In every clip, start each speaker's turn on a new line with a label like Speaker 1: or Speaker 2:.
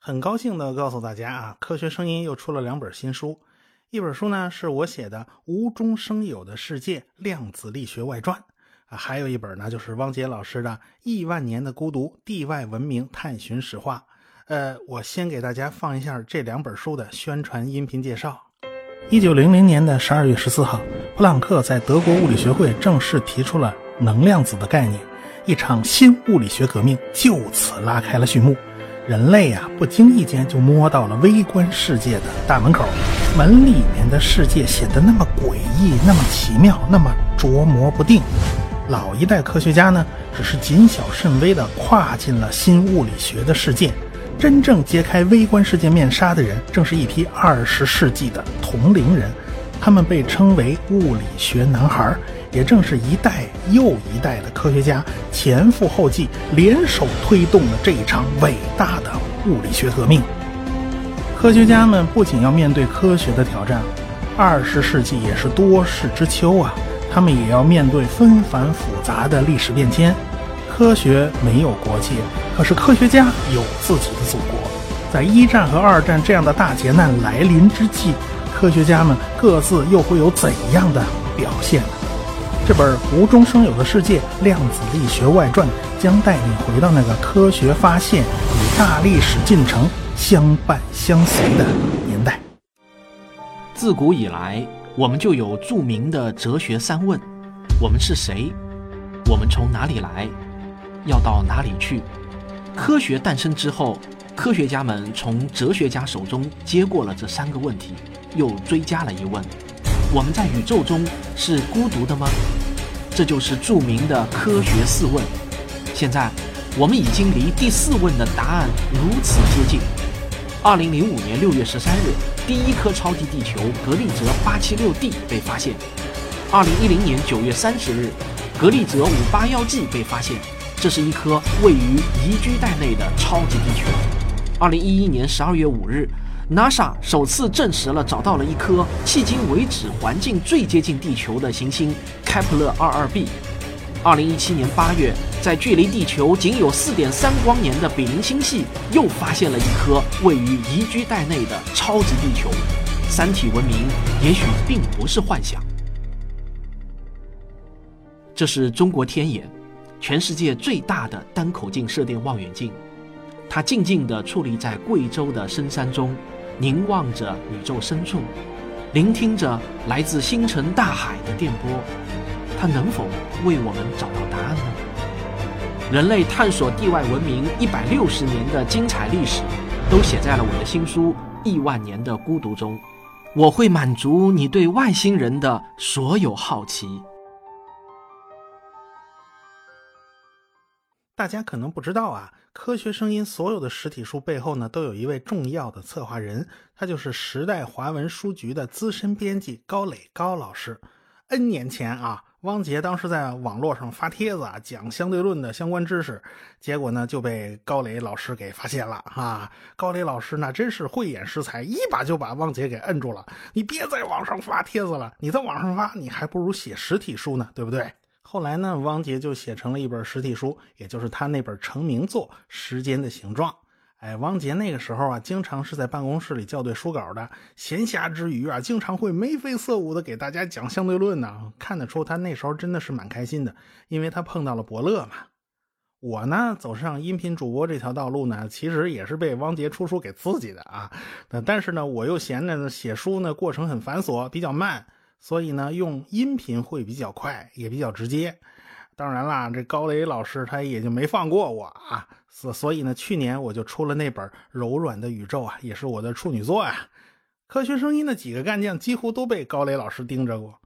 Speaker 1: 很高兴的告诉大家啊，科学声音又出了两本新书，一本书呢是我写的《无中生有的世界：量子力学外传》啊，还有一本呢就是汪杰老师的《亿万年的孤独：地外文明探寻史话》。呃，我先给大家放一下这两本书的宣传音频介绍。一九零零年的十二月十四号，普朗克在德国物理学会正式提出了能量子的概念，一场新物理学革命就此拉开了序幕。人类呀，不经意间就摸到了微观世界的大门口，门里面的世界显得那么诡异，那么奇妙，那么捉摸不定。老一代科学家呢，只是谨小慎微地跨进了新物理学的世界，真正揭开微观世界面纱的人，正是一批二十世纪的同龄人，他们被称为物理学男孩。也正是一代又一代的科学家前赴后继，联手推动了这一场伟大的物理学革命。科学家们不仅要面对科学的挑战，二十世纪也是多事之秋啊，他们也要面对纷繁复杂的历史变迁。科学没有国界，可是科学家有自己的祖国。在一战和二战这样的大劫难来临之际，科学家们各自又会有怎样的表现？这本《无中生有的世界：量子力学外传》将带你回到那个科学发现与大历史进程相伴相随的年代。
Speaker 2: 自古以来，我们就有著名的哲学三问：我们是谁？我们从哪里来？要到哪里去？科学诞生之后，科学家们从哲学家手中接过了这三个问题，又追加了一问。我们在宇宙中是孤独的吗？这就是著名的科学四问。现在，我们已经离第四问的答案如此接近。二零零五年六月十三日，第一颗超级地球格利泽八七六 d 被发现。二零一零年九月三十日，格利泽五八幺 g 被发现，这是一颗位于宜居带内的超级地球。二零一一年十二月五日。NASA 首次证实了找到了一颗迄今为止环境最接近地球的行星开普勒二二 b。二零一七年八月，在距离地球仅有四点三光年的比邻星系又发现了一颗位于宜居带内的超级地球。三体文明也许并不是幻想。这是中国天眼，全世界最大的单口径射电望远镜，它静静地矗立在贵州的深山中。凝望着宇宙深处，聆听着来自星辰大海的电波，它能否为我们找到答案呢？人类探索地外文明一百六十年的精彩历史，都写在了我的新书《亿万年的孤独》中。我会满足你对外星人的所有好奇。
Speaker 1: 大家可能不知道啊，科学声音所有的实体书背后呢，都有一位重要的策划人，他就是时代华文书局的资深编辑高磊高老师。N 年前啊，汪杰当时在网络上发帖子啊，讲相对论的相关知识，结果呢就被高磊老师给发现了啊。高磊老师那真是慧眼识才，一把就把汪杰给摁住了。你别在网上发帖子了，你在网上发，你还不如写实体书呢，对不对？后来呢，汪杰就写成了一本实体书，也就是他那本成名作《时间的形状》。哎，汪杰那个时候啊，经常是在办公室里校对书稿的，闲暇之余啊，经常会眉飞色舞的给大家讲相对论呢。看得出他那时候真的是蛮开心的，因为他碰到了伯乐嘛。我呢，走上音频主播这条道路呢，其实也是被汪杰出书给刺激的啊。但是呢，我又嫌着写书呢过程很繁琐，比较慢。所以呢，用音频会比较快，也比较直接。当然啦，这高磊老师他也就没放过我啊。所所以呢，去年我就出了那本《柔软的宇宙》啊，也是我的处女作啊。科学声音的几个干将几乎都被高磊老师盯着过。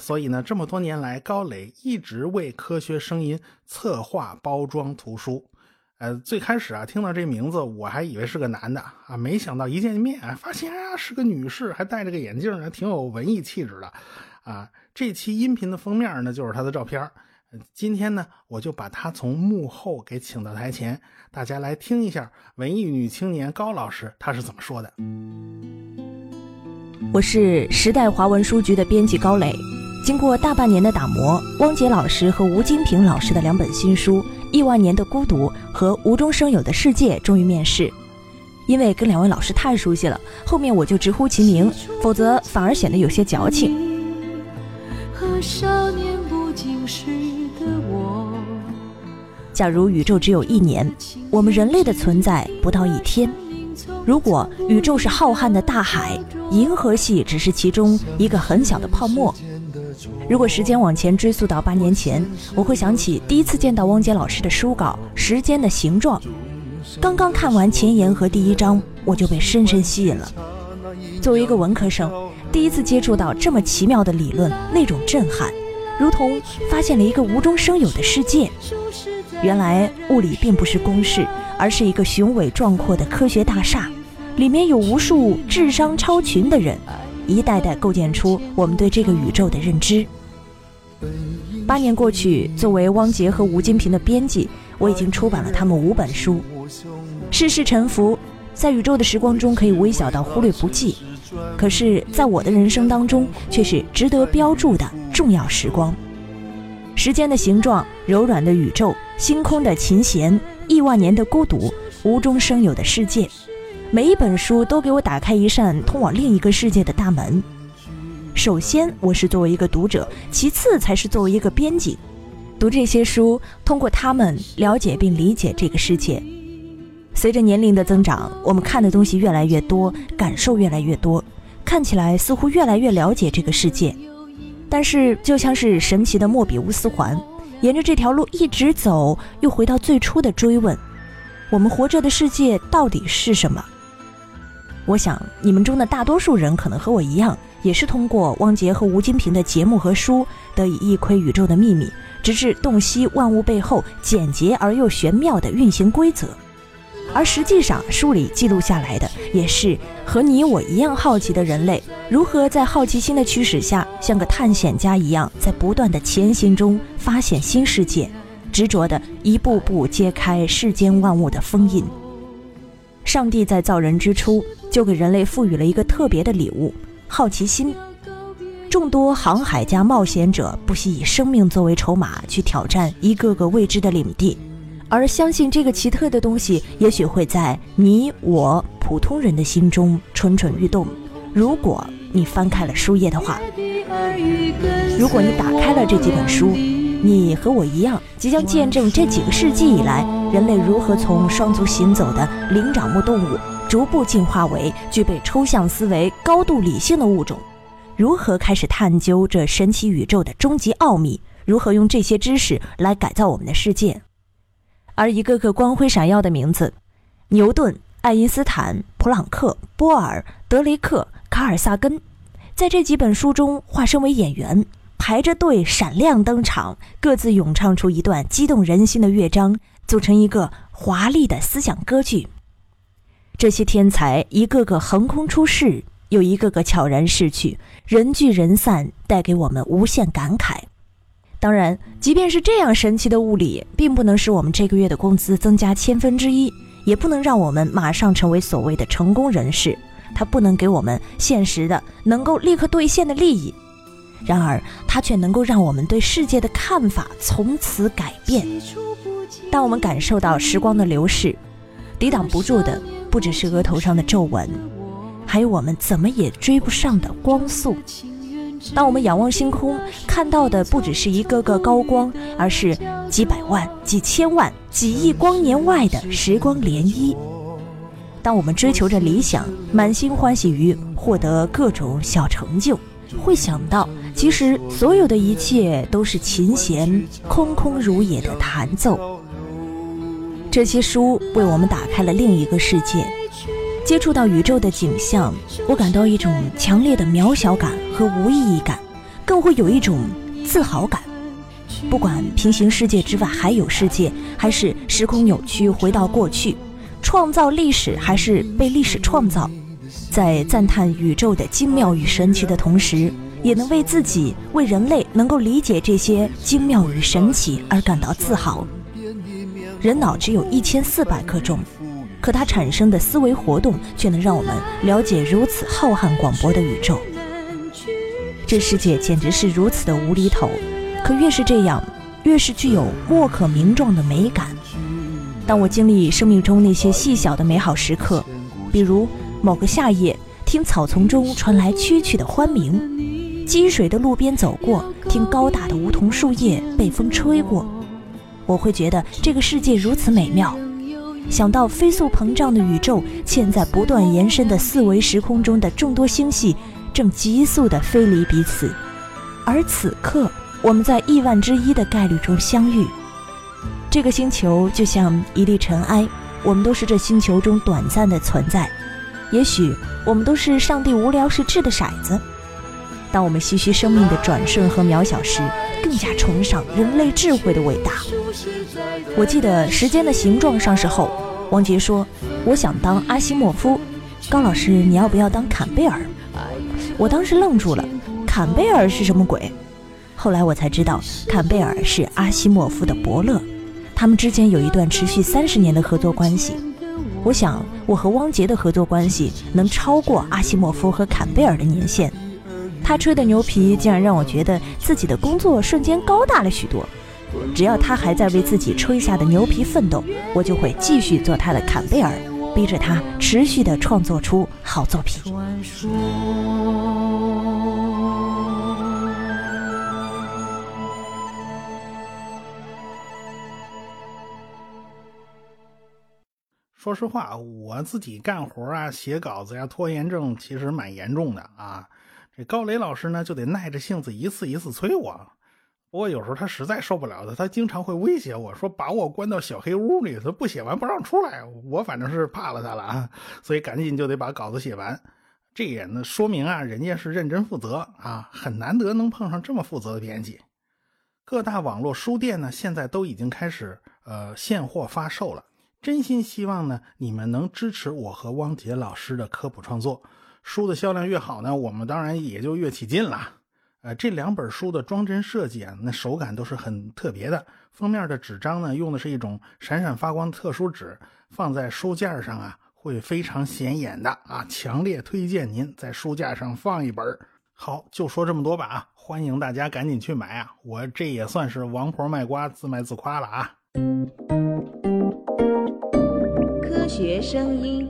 Speaker 1: 所以呢，这么多年来，高磊一直为科学声音策划、包装图书。呃，最开始啊，听到这名字，我还以为是个男的啊，没想到一见面，发现啊是个女士，还戴着个眼镜，还挺有文艺气质的，啊，这期音频的封面呢就是她的照片。今天呢，我就把她从幕后给请到台前，大家来听一下文艺女青年高老师她是怎么说的。
Speaker 3: 我是时代华文书局的编辑高磊，经过大半年的打磨，汪杰老师和吴金平老师的两本新书。亿万年的孤独和无中生有的世界终于面世，因为跟两位老师太熟悉了，后面我就直呼其名，否则反而显得有些矫情。假如宇宙只有一年，我们人类的存在不到一天。如果宇宙是浩瀚的大海，银河系只是其中一个很小的泡沫。如果时间往前追溯到八年前，我会想起第一次见到汪杰老师的书稿《时间的形状》。刚刚看完前言和第一章，我就被深深吸引了。作为一个文科生，第一次接触到这么奇妙的理论，那种震撼，如同发现了一个无中生有的世界。原来物理并不是公式，而是一个雄伟壮阔的科学大厦，里面有无数智商超群的人，一代代构建出我们对这个宇宙的认知。八年过去，作为汪杰和吴金平的编辑，我已经出版了他们五本书。世事沉浮，在宇宙的时光中可以微小到忽略不计，可是，在我的人生当中，却是值得标注的重要时光。时间的形状，柔软的宇宙，星空的琴弦，亿万年的孤独，无中生有的世界，每一本书都给我打开一扇通往另一个世界的大门。首先，我是作为一个读者；其次，才是作为一个编辑。读这些书，通过他们了解并理解这个世界。随着年龄的增长，我们看的东西越来越多，感受越来越多，看起来似乎越来越了解这个世界。但是，就像是神奇的莫比乌斯环，沿着这条路一直走，又回到最初的追问：我们活着的世界到底是什么？我想，你们中的大多数人可能和我一样，也是通过汪杰和吴金平的节目和书，得以一窥宇宙的秘密，直至洞悉万物背后简洁而又玄妙的运行规则。而实际上，书里记录下来的，也是和你我一样好奇的人类，如何在好奇心的驱使下，像个探险家一样，在不断的前行中发现新世界，执着的一步步揭开世间万物的封印。上帝在造人之初，就给人类赋予了一个特别的礼物——好奇心。众多航海家、冒险者不惜以生命作为筹码，去挑战一个个未知的领地。而相信这个奇特的东西，也许会在你我普通人的心中蠢蠢欲动。如果你翻开了书页的话，如果你打开了这几本书，你和我一样，即将见证这几个世纪以来，人类如何从双足行走的灵长目动物，逐步进化为具备抽象思维、高度理性的物种，如何开始探究这神奇宇宙的终极奥秘，如何用这些知识来改造我们的世界。而一个个光辉闪耀的名字，牛顿、爱因斯坦、普朗克、波尔、德雷克、卡尔萨根，在这几本书中化身为演员，排着队闪亮登场，各自咏唱出一段激动人心的乐章，组成一个华丽的思想歌剧。这些天才一个个横空出世，又一个个悄然逝去，人聚人散，带给我们无限感慨。当然，即便是这样神奇的物理，并不能使我们这个月的工资增加千分之一，也不能让我们马上成为所谓的成功人士。它不能给我们现实的、能够立刻兑现的利益。然而，它却能够让我们对世界的看法从此改变。当我们感受到时光的流逝，抵挡不住的不只是额头上的皱纹，还有我们怎么也追不上的光速。当我们仰望星空，看到的不只是一个个高光，而是几百万、几千万、几亿光年外的时光涟漪。当我们追求着理想，满心欢喜于获得各种小成就，会想到，其实所有的一切都是琴弦空空如也的弹奏。这些书为我们打开了另一个世界。接触到宇宙的景象，我感到一种强烈的渺小感和无意义感，更会有一种自豪感。不管平行世界之外还有世界，还是时空扭曲回到过去，创造历史还是被历史创造，在赞叹宇宙的精妙与神奇的同时，也能为自己、为人类能够理解这些精妙与神奇而感到自豪。人脑只有一千四百克重。可它产生的思维活动，却能让我们了解如此浩瀚广博的宇宙。这世界简直是如此的无厘头，可越是这样，越是具有莫可名状的美感。当我经历生命中那些细小的美好时刻，比如某个夏夜，听草丛中传来蛐蛐的欢鸣；积水的路边走过，听高大的梧桐树叶被风吹过，我会觉得这个世界如此美妙。想到飞速膨胀的宇宙，嵌在不断延伸的四维时空中的众多星系，正急速地飞离彼此，而此刻我们在亿万之一的概率中相遇。这个星球就像一粒尘埃，我们都是这星球中短暂的存在。也许我们都是上帝无聊时掷的骰子。当我们唏嘘生命的转瞬和渺小时，更加崇尚人类智慧的伟大。我记得《时间的形状》上市后，王杰说：“我想当阿西莫夫。”高老师，你要不要当坎贝尔？我当时愣住了，坎贝尔是什么鬼？后来我才知道，坎贝尔是阿西莫夫的伯乐，他们之间有一段持续三十年的合作关系。我想，我和汪杰的合作关系能超过阿西莫夫和坎贝尔的年限。他吹的牛皮竟然让我觉得自己的工作瞬间高大了许多。只要他还在为自己吹下的牛皮奋斗，我就会继续做他的坎贝尔，逼着他持续的创作出好作品。
Speaker 1: 说实话，我自己干活啊、写稿子呀，拖延症其实蛮严重的啊。这高磊老师呢，就得耐着性子一次一次催我。不过有时候他实在受不了的，他经常会威胁我说把我关到小黑屋里，他不写完不让出来。我反正是怕了他了啊，所以赶紧就得把稿子写完。这也呢说明啊，人家是认真负责啊，很难得能碰上这么负责的编辑。各大网络书店呢，现在都已经开始呃现货发售了。真心希望呢，你们能支持我和汪杰老师的科普创作。书的销量越好呢，我们当然也就越起劲了。呃，这两本书的装帧设计啊，那手感都是很特别的。封面的纸张呢，用的是一种闪闪发光的特殊纸，放在书架上啊，会非常显眼的啊。强烈推荐您在书架上放一本。好，就说这么多吧啊！欢迎大家赶紧去买啊！我这也算是王婆卖瓜，自卖自夸了啊。
Speaker 4: 科学声音。